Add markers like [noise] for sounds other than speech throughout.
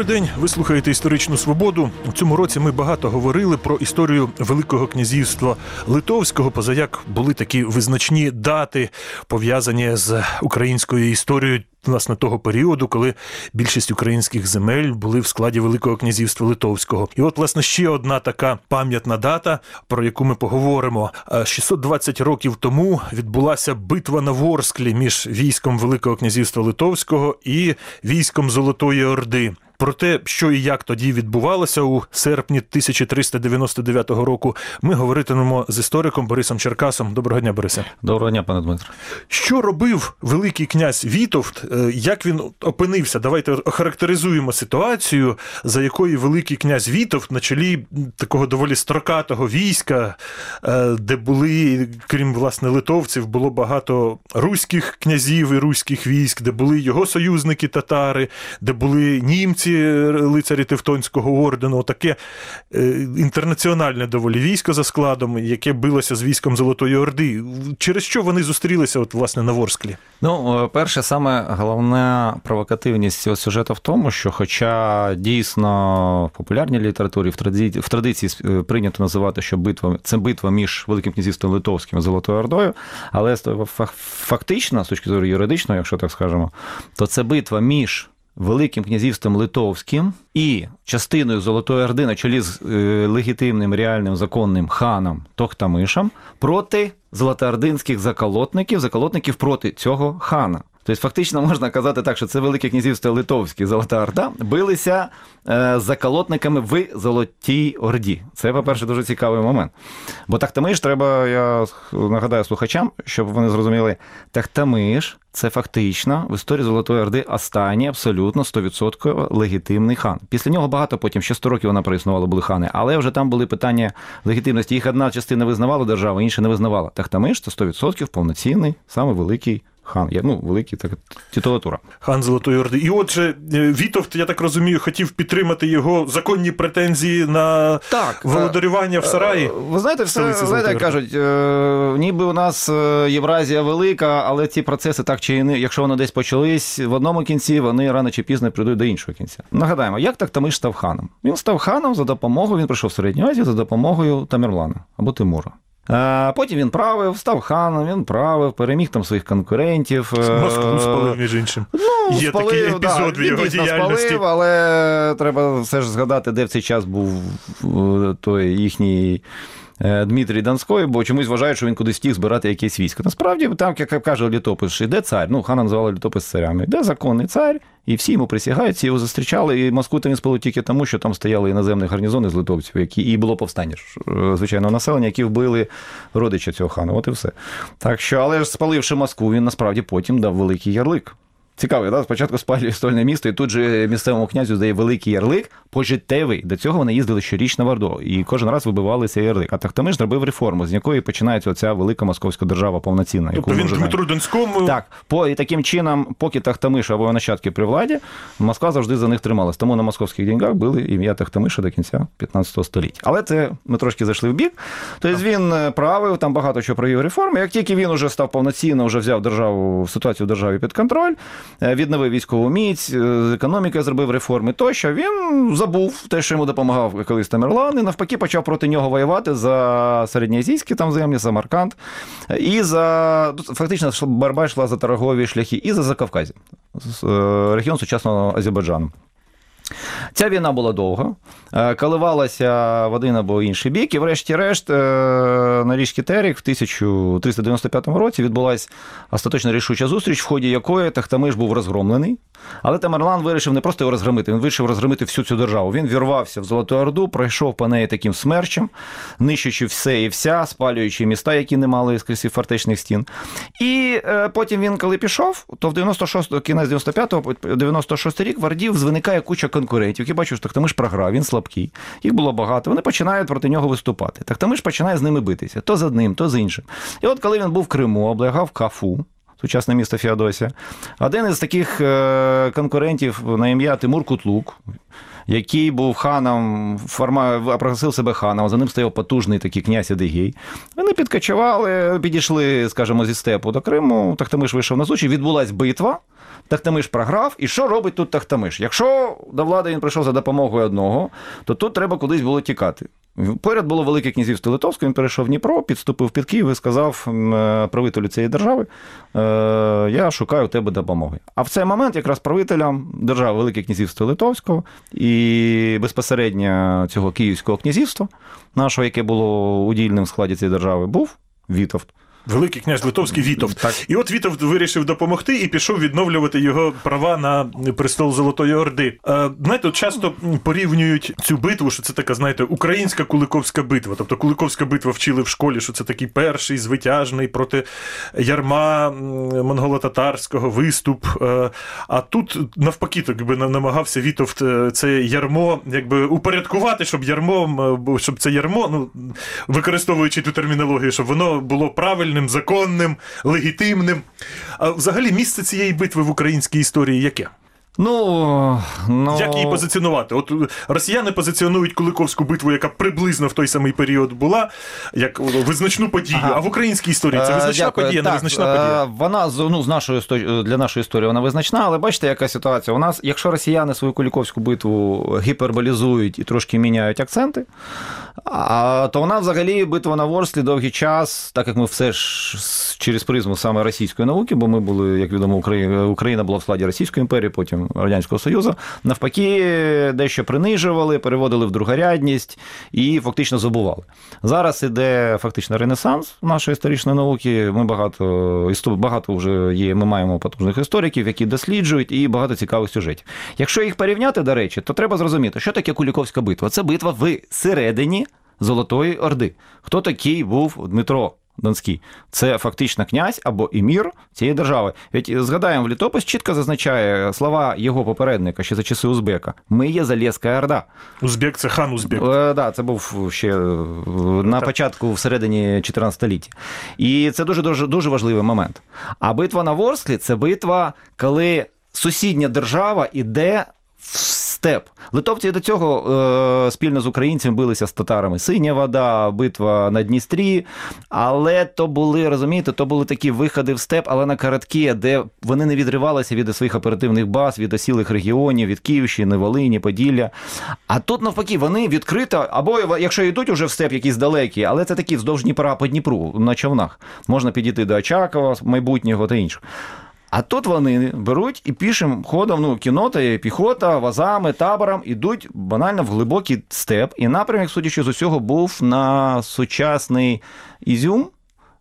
Добрий день. Ви слухаєте історичну свободу. У цьому році ми багато говорили про історію Великого князівства Литовського. Позаяк були такі визначні дати пов'язані з українською історією. Власне, того періоду, коли більшість українських земель були в складі Великого князівства Литовського, і от власне ще одна така пам'ятна дата, про яку ми поговоримо. Е, 620 років тому відбулася битва на Ворсклі між військом Великого князівства Литовського і військом Золотої Орди. Про те, що і як тоді відбувалося у серпні 1399 року, ми говоритимемо з істориком Борисом Черкасом. Доброго дня, Борисе. Доброго дня, пане Дмитро. Що робив великий князь Вітовт? Е, Як він опинився? Давайте охарактеризуємо ситуацію, за якою великий князь Вітовт на чолі такого доволі строкатого війська, е, де були, крім власне литовців, було багато руських князів і руських військ, де були його союзники татари, де були німці, лицарі Тевтонського ордену, таке е, інтернаціональне доволі військо за складом, яке билося з військом Золотої Орди. Через що вони зустрілися, от власне на Ворсклі? Ну, е, перше, саме головна провокативність цього сюжету в тому, що, хоча дійсно в популярній літературі в традиції, в традиції е, прийнято називати, що битва це битва між Великим князівством Литовським і Золотою Ордою, але фактично, з точки зору юридичної, якщо так скажемо, то це битва між. Великим князівством Литовським і частиною Золотої Орди на чолі з е, легітимним реальним законним ханом Тохтамишем проти золотоординських заколотників, заколотників проти цього хана. Тобто, фактично можна казати так, що це Велике князівство Литовське Золота Орда билися е, заколотниками в Золотій Орді. Це, по-перше, дуже цікавий момент. Бо Тахтамиш треба, я нагадаю слухачам, щоб вони зрозуміли, Тахтамиш це фактично в історії Золотої Орди останній абсолютно 100% легітимний хан. Після нього багато потім, ще 100 років вона проіснувала, були хани, але вже там були питання легітимності. Їх одна частина визнавала держава, інша не визнавала. Тахтамиш це 100% повноцінний, саме великий хан. Є, ну, великий так, титулатура. Хан Золотої Орди. І отже, е, Вітовт, я так розумію, хотів підтримати його законні претензії на Так, володарювання в Сараї. Е, Ви знаєте, все знаєте, як кажуть, е, ніби у нас е, Євразія велика, але ці процеси так чи інакше, якщо вони десь почались в одному кінці, вони рано чи пізно прийдуть до іншого кінця. Нагадаємо, як Тахтамиш став ханом? Він став ханом за допомогою, він прийшов в Середню Азію за допомогою Тамерлана або Тимура. Потім він правив, став ханом, він правив, переміг там своїх конкурентів. е, Москву спалив, між іншим. Ну, Є спалив, такий епізод да, в його діяльності. Спалив, але треба все ж згадати, де в цей час був е, той їхній. Е, Дмитрій Донський, бо чомусь вважають, що він кудись встиг збирати якесь військо. Насправді, там, як каже літопис, іде цар. Ну, хана називали літопис царями. Йде законний цар, і всі йому присягають, всі його зустрічали. І Москву він спалив тільки тому, що там стояли іноземні гарнізони з литовців, які і було повстання е, звичайного населення, які вбили родича цього хана. От і все. Так що, але ж спаливши Москву, він насправді потім дав великий ярлик. Цікаво, да? спочатку спалює стольне місто, і тут же місцевому князю здає великий ярлик пожиттєвий. До цього вони їздили щорічно в Орду, і кожен раз вибивали цей ярлик. А Тахтамиш зробив реформу, з якої починається оця велика московська держава повноцінна. яку Тобто ми він. Дмитру Донському Так, по і таким чином, поки Тахтамиш або нащадки при владі, Москва завжди за них трималась. Тому на московських деньгах були ім'я Тахтамиша до кінця 15 століття. Але це ми трошки зайшли в бік. Тобто він е, правив там багато що провів реформи. Як тільки він уже став повноцінно, вже взяв державу ситуацію в державі під контроль, відновив військову міць, економіка з економікою зробив реформи, тощо він забув те, що йому допомагав колись Тамерлан, і навпаки почав проти нього воювати за середньоазійські там землі, Маркант і за ну, фактично боротьба йшла за торгові шляхи, і за Закавказі, е, регіон сучасного Азербайджану. Ця війна була довга, е, коливалася в один або інший бік, і врешті-решт е, на річці Терек в 1395 році відбулася остаточно рішуча зустріч, в ході якої Тахтамиш був розгромлений. Але Тамерлан вирішив не просто його розгромити, він вирішив розгромити всю цю державу. Він вірвався в Золоту Орду, пройшов по неї таким смерчем, нищучи все і вся, спалюючи міста, які не мали скрізь фортечних стін. І е, потім він, коли пішов, то в 96 кінець 95-го, 96 рік в Орді виникає куча конкурентів, бачать, що Тахтамиш програв, він слабкий. Їх було багато. Вони починають проти нього виступати. Тахтамиш починає з ними битися, то з одним, то з іншим. І от коли він був в Криму, облягав Кафу. Сучасне місто Феодосія. Один із таких е, конкурентів на ім'я Тимур Кутлук. Який був ханом, форма... проголосив себе ханом, за ним стояв потужний такий князь Адигей. Вони підкочували, підійшли, скажімо, зі степу до Криму. Тахтамиш вийшов на зустріч, відбулась битва. Тахтамиш програв. І що робить тут Тахтамиш? Якщо до влади він прийшов за допомогою одного, то тут треба кудись було тікати. Поряд було Велике князівство Литовське, він перейшов в Дніпро, підступив під Київ і сказав е, правителю цієї держави: е, Я шукаю тебе допомоги. А в цей момент якраз правителям держави Велике князівство Литовського і безпосередньо цього Київського князівства, нашого, яке було удільним в складі цієї держави, був Вітовт. Великий князь Литовський Вітовт. Так. І от Вітовт вирішив допомогти і пішов відновлювати його права на престол Золотої Орди. Е, знаєте, часто порівнюють цю битву, що це така, знаєте, українська Куликовська битва. Тобто Куликовська битва вчили в школі, що це такий перший звитяжний проти ярма монголо-татарського виступ. Е, а тут навпаки, так би намагався Вітовт е, це ярмо якби упорядкувати, щоб ярмом, е, щоб це ярмо, ну використовуючи ту термінологію, щоб воно було правильним, законним, легітимним. А взагалі місце цієї битви в українській історії яке? Ну, ну... Як її позиціонувати? От е, росіяни позиціонують Куликовську битву, яка приблизно в той самий період була, як визначну подію. Ага. А в українській історії це Е, визначна дякую. подія, не визначна е, подія. Вона ну, з нашої сто- для нашої історії вона визначна, але бачите, яка ситуація. У нас, якщо росіяни свою Куліковську битву гіперболізують і трошки міняють акценти, а, то вона взагалі битва на Ворслі довгий час, так як ми все ж через призму саме російської науки, бо ми були, як відомо, Україна була в складі Російської імперії, потім Радянського Союзу, навпаки, дещо принижували, переводили в другорядність і фактично забували. Зараз іде фактично ренесанс нашої історичної науки. Ми багато багато вже є. Ми маємо потужних істориків, які досліджують, і багато цікавих сюжетів. Якщо їх порівняти, до речі, то треба зрозуміти, що таке Куліковська битва. Це битва в середині Золотої Орди. Хто такий був Дмитро? Донський, це фактично князь або емір цієї держави. Ведь згадаємо, в літопис чітко зазначає слова його попередника ще за часи Узбека. Ми є Залєзька Орда. Узбек це хан Узбек. Е, Да, це був ще е, на Так. початку, всередині 14 століття. І це дуже дуже дуже важливий момент. А битва на Ворсклі це битва, коли сусідня держава іде в степ. Литовці до цього е, спільно з українцями билися з татарами. Синя вода, битва на Дністрі. Але то були, розумієте, то були такі виходи в степ, але на короткі, де вони не відривалися від своїх оперативних баз, від осілих регіонів, від Київщини, Волині, Поділля. А тут навпаки, вони відкрито, або якщо йдуть уже в степ якісь далекі, але це такі вздовж Дніпра по Дніпру на човнах. Можна підійти до Очакова, майбутнього та іншого. А тут вони беруть і пішим ходом, ну, кінота, піхота, вазами, табором ідуть банально в глибокий степ. І напрямок, судячи з усього, був на сучасний Ізюм.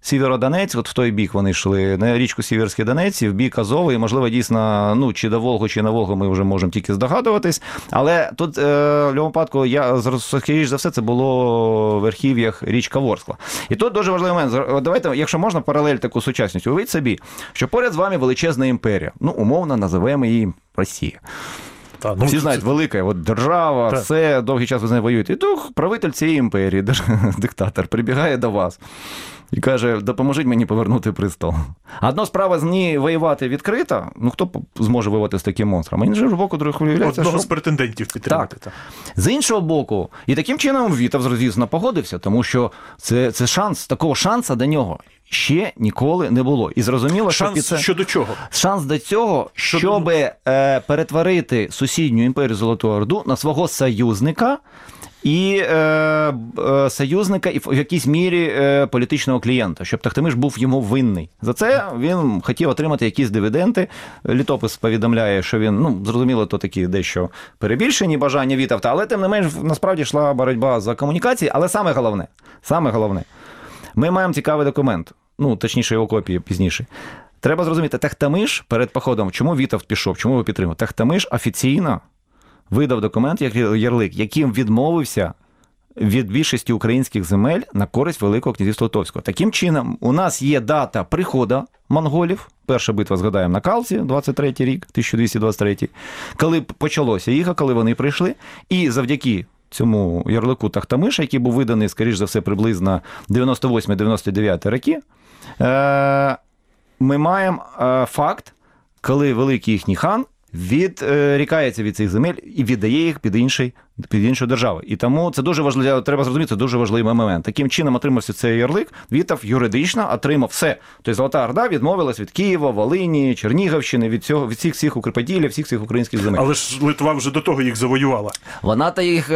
Сєвєродонець, от в той бік вони йшли на річку Сіверський Донець, в бік Азови, і, можливо, дійсно, ну, чи до Волгу, чи на Волгу ми вже можемо тільки здогадуватись. Але тут, е, в будь-якому випадку, я, скоріш за все, це було в верхів'ях річка Ворскла. І тут дуже важливий момент. Давайте, якщо можна, паралель таку сучасність. Уявіть собі, що поряд з вами величезна імперія. Ну, умовно, називаємо її Росія. Та, ну, Всі це- знають, велика от держава, Так. все довгий час ви з нею воюєте. І тут правитель цієї імперії, [laughs] диктатор, прибігає до вас і каже: допоможіть мені повернути престол. Одна справа з ній воювати відкрито. Ну хто зможе воювати з таким монстром? А іншого боку, виявляється, Одного що з претендентів підтримати. Так. з іншого боку, і таким чином Вітав, звісно, погодився, тому що це, це шанс, такого шанса до нього ще ніколи не було. І зрозуміло, що Шанс це... щодо чого? Шанс до цього, Що щоб е, перетворити сусідню імперію Золоту Орду на свого союзника і е, е, союзника, і в якійсь мірі е, політичного клієнта, щоб Тахтамиш був йому винний. За це він хотів отримати якісь дивіденди. Літопис повідомляє, що він ну зрозуміло, то такі дещо перебільшені бажання Вітавта, але тим не менш насправді йшла боротьба за комунікації. Але саме головне, саме головне, ми маємо цікавий документ, ну точніше його копії пізніше. Треба зрозуміти, Тахтамиш перед походом, чому Вітав пішов, чому його підтримав? Тахтамиш офіційно видав документ як ярлик, яким відмовився від більшості українських земель на користь Великого князівства Литовського. Таким чином, у нас є дата приходу монголів. Перша битва, згадаємо, на Калці, 23 рік, 1223, коли почалося їх, коли вони прийшли. І завдяки цьому ярлику Тахтамиша, який був виданий, скоріш за все, приблизно 98-99 роки, е, ми маємо е, факт, коли великий їхній хан відрікається від цих земель і віддає їх під інший. Під іншу державу. І тому це дуже важливо, треба зрозуміти, це дуже важливий момент. Таким чином отримався цей ярлик, Вітав юридично отримав все. Тобто Золота Орда відмовилась від Києва, Волині, Чернігівщини, від цього від всіх всіх укріподілів, всіх цих українських земель. Але ж Литва вже до того їх завоювала. Вона та їх е,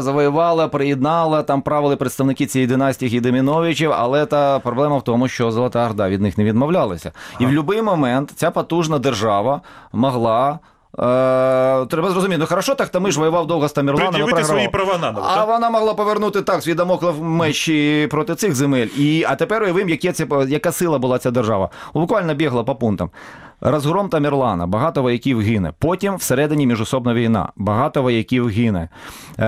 завоювала, приєднала, там правили представники цієї династії Гідеміновичів, але та проблема в тому, що Золота Орда від них не відмовлялася. І в будь-який момент ця потужна держава могла. Е, треба зрозуміти, ну хорошо, так ми ж воював довго з Тамірланом. і свої права наново. А так? вона могла повернути так свій дамоклев меч і проти цих земель. І, а тепер уявимо, яка сила була ця держава. Буквально бігла по пунктам. Розгром Тамірлана, багато вояків гине. Потім всередині міжособна війна, багато вояків гине. Е,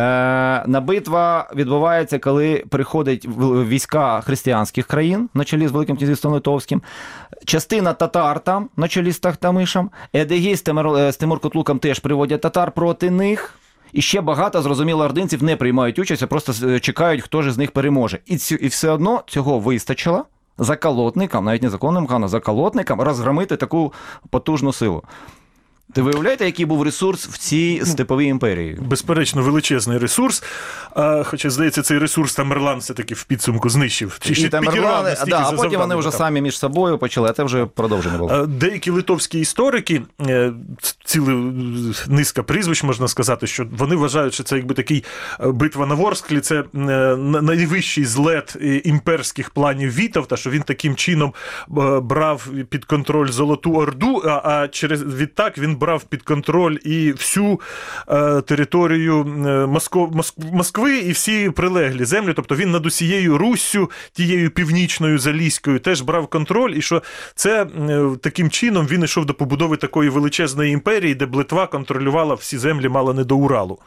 на битва відбувається, коли приходять війська християнських країн на чолі з Великим князівством Литовським. Частина татар там на чолі з Тахтамишем. Тимир- е, з Тимур Котлуком теж приводять татар проти них. І ще багато, зрозуміло, ординців не приймають участь, а просто е, чекають, хто ж з них переможе. І, і все одно цього вистачило заколотникам, навіть не законним ханом, заколотникам розгромити таку потужну силу. Ти виявляєте, який був ресурс в цій степовій імперії? Безперечно, величезний ресурс. А, хоча, здається, цей ресурс Тамерлан все-таки в підсумку знищив. Чи ще і там підірвав Ірлани, настільки да, а потім вони вже там. самі між собою почали, а це вже продовження було. Деякі литовські історики, е, ціла низка прізвищ можна сказати, що вони вважають, що це якби такий е, битва на Ворсклі, це е, найвищий злет імперських планів Вітовта, що він таким чином брав під контроль Золоту Орду, а, а через відтак він брав під контроль і всю е, територію е, Моско, Моск- Москви і всі прилеглі землі. Тобто він над усією Руссю, тією північною залізькою, теж брав контроль, і що це е, таким чином він йшов до побудови такої величезної імперії, де б Литва контролювала всі землі мало не до Уралу.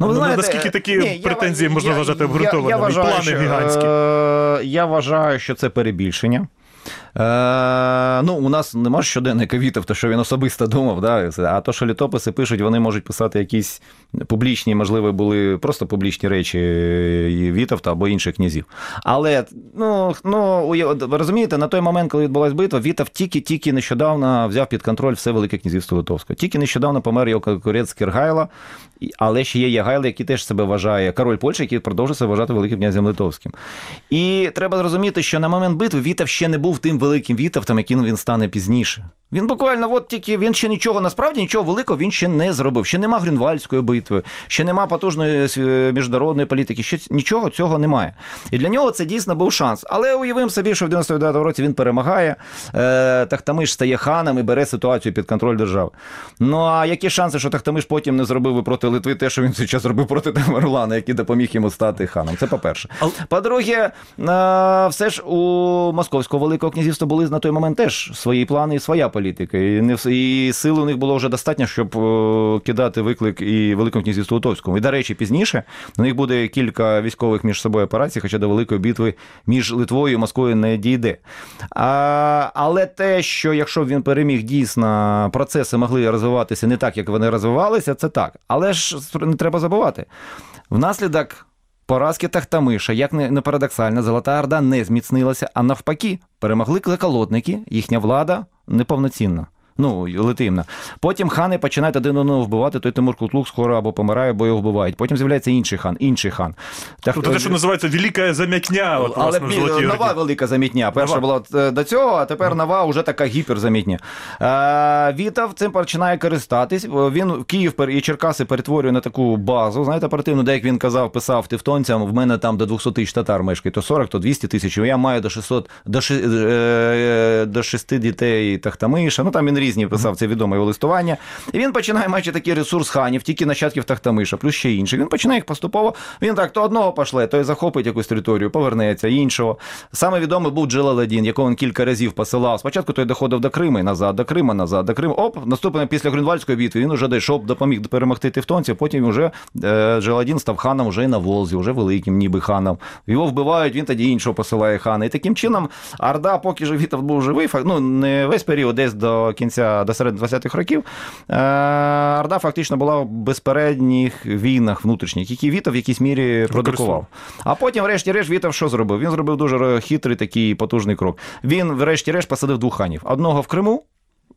Ну, наскільки такі претензії можна вважати обґрунтованими? Вважаю, що, гігантські. е, Я вважаю, що це перебільшення. Е, ну, у нас нема щоденника Вітов, то що він особисто думав, да, а то, що літописи пишуть, вони можуть писати якісь публічні, можливо, були просто публічні речі Вітовта або інших князів. Але ну, ну ви розумієте, на той момент, коли відбулась битва, Вітов тільки-тільки нещодавно взяв під контроль все Велике князівство Литовське. Тільки нещодавно помер його конкурент Киргайло, і- але ще є Ягайло, який теж себе вважає король Польщі, який продовжує себе вважати великим князем Литовським. І треба зрозуміти, що на момент битви Вітов ще не був тим великим Вітовтом, яким він стане пізніше. Він буквально, от тільки він ще нічого, насправді нічого великого він ще не зробив. Ще нема Грюнвальдської битви, ще нема потужної е, міжнародної політики, ще нічого цього немає. І для нього це дійсно був шанс. Але уявимо собі, що в 99-му році він перемагає, е, Тахтамиш стає ханом і бере ситуацію під контроль держави. Ну а які шанси, що Тахтамиш потім не зробив би проти Литви те, що він зараз зробив проти Тамерлана, який допоміг йому стати ханом? Це по-перше. По-друге, е, все ж у Московського Великого князівства були на той момент теж свої плани і своя політика. І, не і сили у них було вже достатньо, щоб е, кидати виклик і Великому князівству Литовському. І, до речі, пізніше у них буде кілька військових між собою операцій, хоча до великої битви між Литвою і Москвою не дійде. А, але те, що якщо він переміг, дійсно процеси могли розвиватися не так, як вони розвивалися, це так. Але ж не треба забувати. Внаслідок Поразки Тахтамиша, як не парадоксально, Золота Орда не зміцнилася, а навпаки, перемогли клеколотники, їхня влада неповноцінна. Ну, легітимна. Потім хани починають один одного вбивати, той Тимур Кутлук скоро або помирає, або його вбивають. Потім з'являється інший хан, інший хан. Так, Тобто те, що називається велика зам'ятня, от, але власне, в бі- Золотій нова Орді. велика замітня. Перша Нова. була е, до цього, а тепер нова вже така гіперзамітня. Е, Вітав цим починає користатись. Він Київ пер- і Черкаси перетворює на таку базу. Знаєте, оперативно, де як він казав, писав тевтонцям, в мене там до 200 тисяч татар мешкає, то 40, то 200 тисяч. Я маю до 600, до, ши- е, до 6 дітей Тахтамиша. Ну там він різні писав це відоме його листування. І він починає майже такий ресурс ханів, тільки нащадків Тахтамиша, плюс ще інших. Він починає їх поступово. Він так то одного пошле, той захопить якусь територію, повернеться, іншого. Саме відомий був Джелаладін, якого він кілька разів посилав. Спочатку той доходив до Криму і назад, до Крима, назад, до Криму. Оп, наступне після Грюнвальдської битви він уже дійшов, допоміг перемогти тевтонців. Потім вже е, Джеладін став ханом вже і на Волзі, вже великим, ніби ханом. Його вбивають, він тоді іншого посилає хана. І таким чином Орда, поки ж Вітов був живий, ну не весь період, десь до кінця, до середини 20-х років. Е, Орда фактично була в безпередніх війнах внутрішніх, які Вітов в якійсь мірі продукував. А потім, врешті-решт, Вітов що зробив? Він зробив дуже хитрий такий потужний крок. Він, врешті-решт, посадив двох ханів: одного в Криму.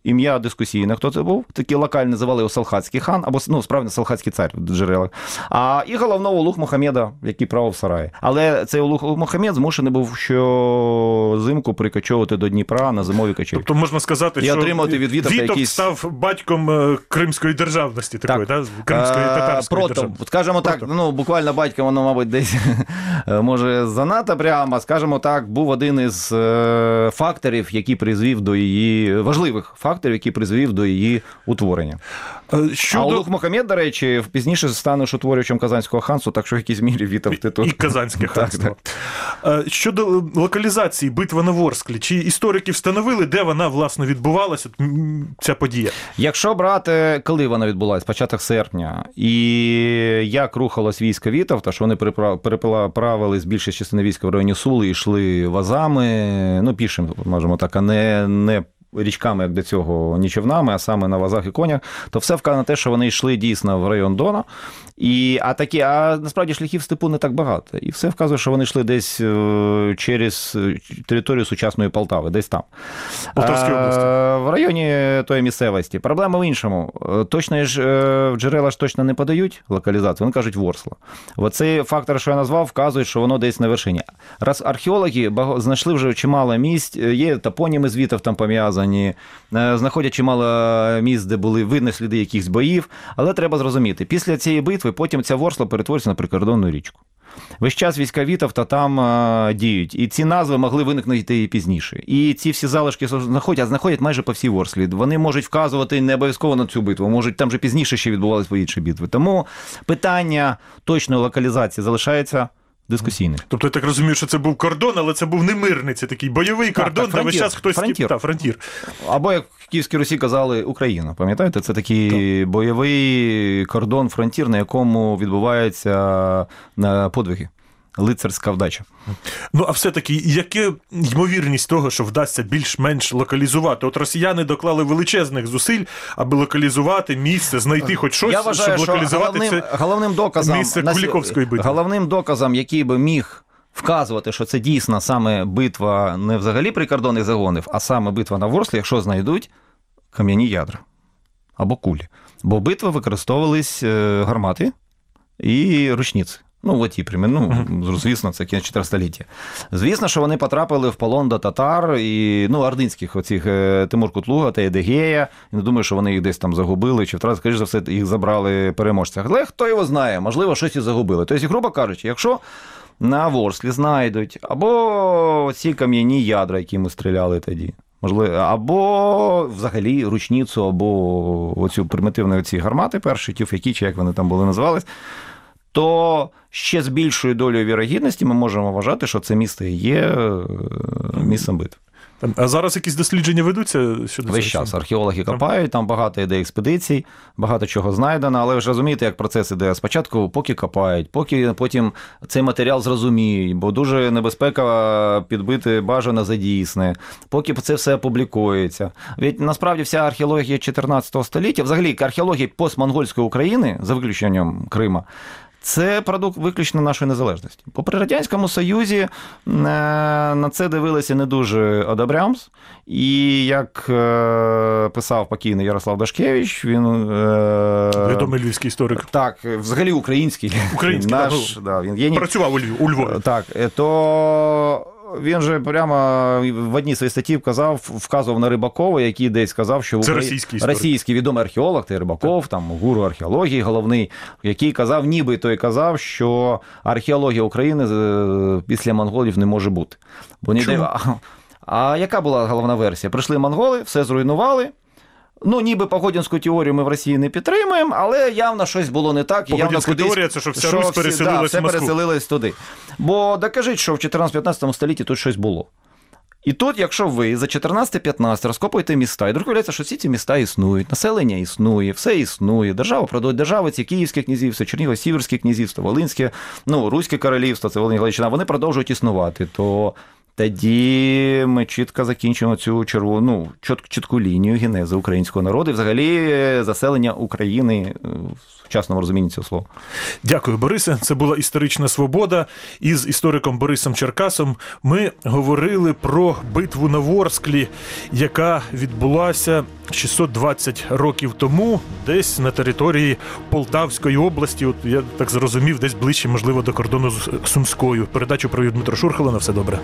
Ім'я дискусійне, хто це був. Локально називали його Салхатський хан, або ну, справді Салхатський цар в джерелах. А і головного Олух Мухаммеда, який правив в Сараї. Але цей Олух Мухаммед змушений був щозимку прикочовувати до Дніпра на зимові качелі. Тобто можна сказати, І що отримати від Вітовта Вітовт якісь- став батьком е, кримської державності, такої, так. кримської Е, татарської державності. скажімо так, ну буквально батько, воно, мабуть, десь [laughs] е, може занадто прямо. Скажімо так, був один із факторів, який призвів до її важливих факторів, який призвів до її утворення. Е, А Щодо Олух Мохамед, до речі, пізніше станеш утворювачем Казанського ханства, так що в якійсь мірі вітав ти тут. і Казанське [laughs] ханство. Е, Щодо локалізації битва на Ворсклі, чи історики встановили, де вона власне відбувалася, ця подія? Якщо брати, коли вона відбулася, початок серпня, і як рухалось військо Вітовта, що вони перепра- переправили з більшої частини війська в районі Сули, йшли вазами, ну, пішим, можемо так, а не, не річками, як до цього, ні човнами, а саме на вазах і конях, то все вказано на те, що вони йшли дійсно в район Дона. І, а, такі, а насправді шляхів степу не так багато. І все вказує, що вони йшли десь е, через е, територію сучасної Полтави, десь там. Полтавській Е, області. в районі тої місцевості. Проблема в іншому. Точно ж в джерела ж точно не подають локалізацію, вони кажуть Ворсла. Оцей фактор, що я назвав, вказує, що воно десь на вершині. Раз археологи знайшли вже чимало місць, є топоніми з Вітов там пов'язані, е, знаходять чимало місць, де були видно сліди якихось боїв. Але треба зрозуміти, після цієї битви потім ця Ворсла перетворюється на прикордонну річку. Весь час війська Вітовта там е, діють, і ці назви могли виникнути і пізніше. І ці всі залишки знаходять, а знаходять майже по всій Ворсклі. Вони можуть вказувати не обов'язково на цю битву, можуть там же пізніше ще відбувалися інші битви. Тому питання точної локалізації залишається дискусійним. Тобто я так розумію, що це був кордон, але це був не мирний, це такий бойовий Так, кордон, так, де весь час хтось фронтір. Та, фронтір. Або як в Київській Русі казали Україна. Пам'ятаєте, це такий бойовий кордон, фронтір, на якому відбуваються е, подвиги. Лицарська вдача. Ну, а все-таки, яке ймовірність того, що вдасться більш-менш локалізувати? От росіяни доклали величезних зусиль, аби локалізувати місце, знайти хоч щось, Я вважаю, щоб що локалізувати головним, це. головним доказом місце Куліковської битви. Головним доказом, який би міг вказувати, що це дійсно саме битва не взагалі прикордонних загонів, а саме битва на Ворслі, якщо знайдуть кам'яні ядра або кулі. Бо битви використовувались е, гармати і ручниці. Ну, от ті примірно, ну, звісно, це кінець 4 століття. Звісно, що вони потрапили в полон до татар і ну, ординських оцих е, Тимур Кутлуга та Едегея. І не думаю, що вони їх десь там загубили, чи втратили, скоріш за все, їх забрали переможці. Але хто його знає, можливо, щось і загубили. Тобто, грубо кажучи, якщо на Ворслі знайдуть або ці кам'яні ядра, які ми стріляли тоді. Можливо, або взагалі ручницю, або оцю примітивну ці гармати перші, тюфяки, чи як вони там були називались, то ще з більшою долею вірогідності ми можемо вважати, що це місто є е, місцем битв. А зараз якісь дослідження ведуться щодо Весь цього? час археологи копають, там багато йде експедицій, багато чого знайдено, але ви ж розумієте, як процес іде. Спочатку поки копають, поки потім цей матеріал зрозуміють, бо дуже небезпека підбити бажано за дійсне, поки це все опублікується. Від насправді вся археологія 14 століття, взагалі археологія постмонгольської України, за виключенням Крима, це продукт виключно нашої незалежності. Попри Радянському Союзі е, на це дивилися не дуже одобрямс. І як е, писав покійний Ярослав Дашкевич, він. е, Відомий львівський історик. Так, взагалі український. Український, наш, да, він є Працював у Львові. Так, то він же прямо в одній своїй статті вказав, вказував на Рибакова, який десь сказав, що Це російський історик. російський відомий археолог, ти Рибаков, там гуру археології головний, який казав, ніби той казав, що археологія України е, після монголів не може бути. Бо ніде... А яка була головна версія? Прийшли монголи, все зруйнували. Ну, ніби погодінську теорію ми в Росії не підтримуємо, але явно щось було не так. явно кудись, теорія це, що вся що Русь всі- переселилась да, все в Москву. переселилось туди. Бо докажіть, що в 14-15 столітті тут щось було. І тут, якщо ви за 14-15 розкопуєте міста, і вдруг виявляється, що всі ці міста існують, населення існує, все існує, держава продає держави, ці Київське князівство, Чернігово, Сіверське князівство, Волинське, ну, Руське королівство, це Волинська Галичина, вони продовжують існувати. То Тоді ми чітко закінчимо цю червону чіт- чітку лінію генези українського народу і взагалі е, заселення України е, в сучасному розумінні цього слова. Дякую, Борисе. Це була історична свобода. Із істориком Борисом Черкасом ми говорили про битву на Ворсклі, яка відбулася 620 років тому, десь на території Полтавської області. От я так зрозумів, десь ближче, можливо, до кордону з Сумською. Передачу провів Дмитро Шурхало. На все добре.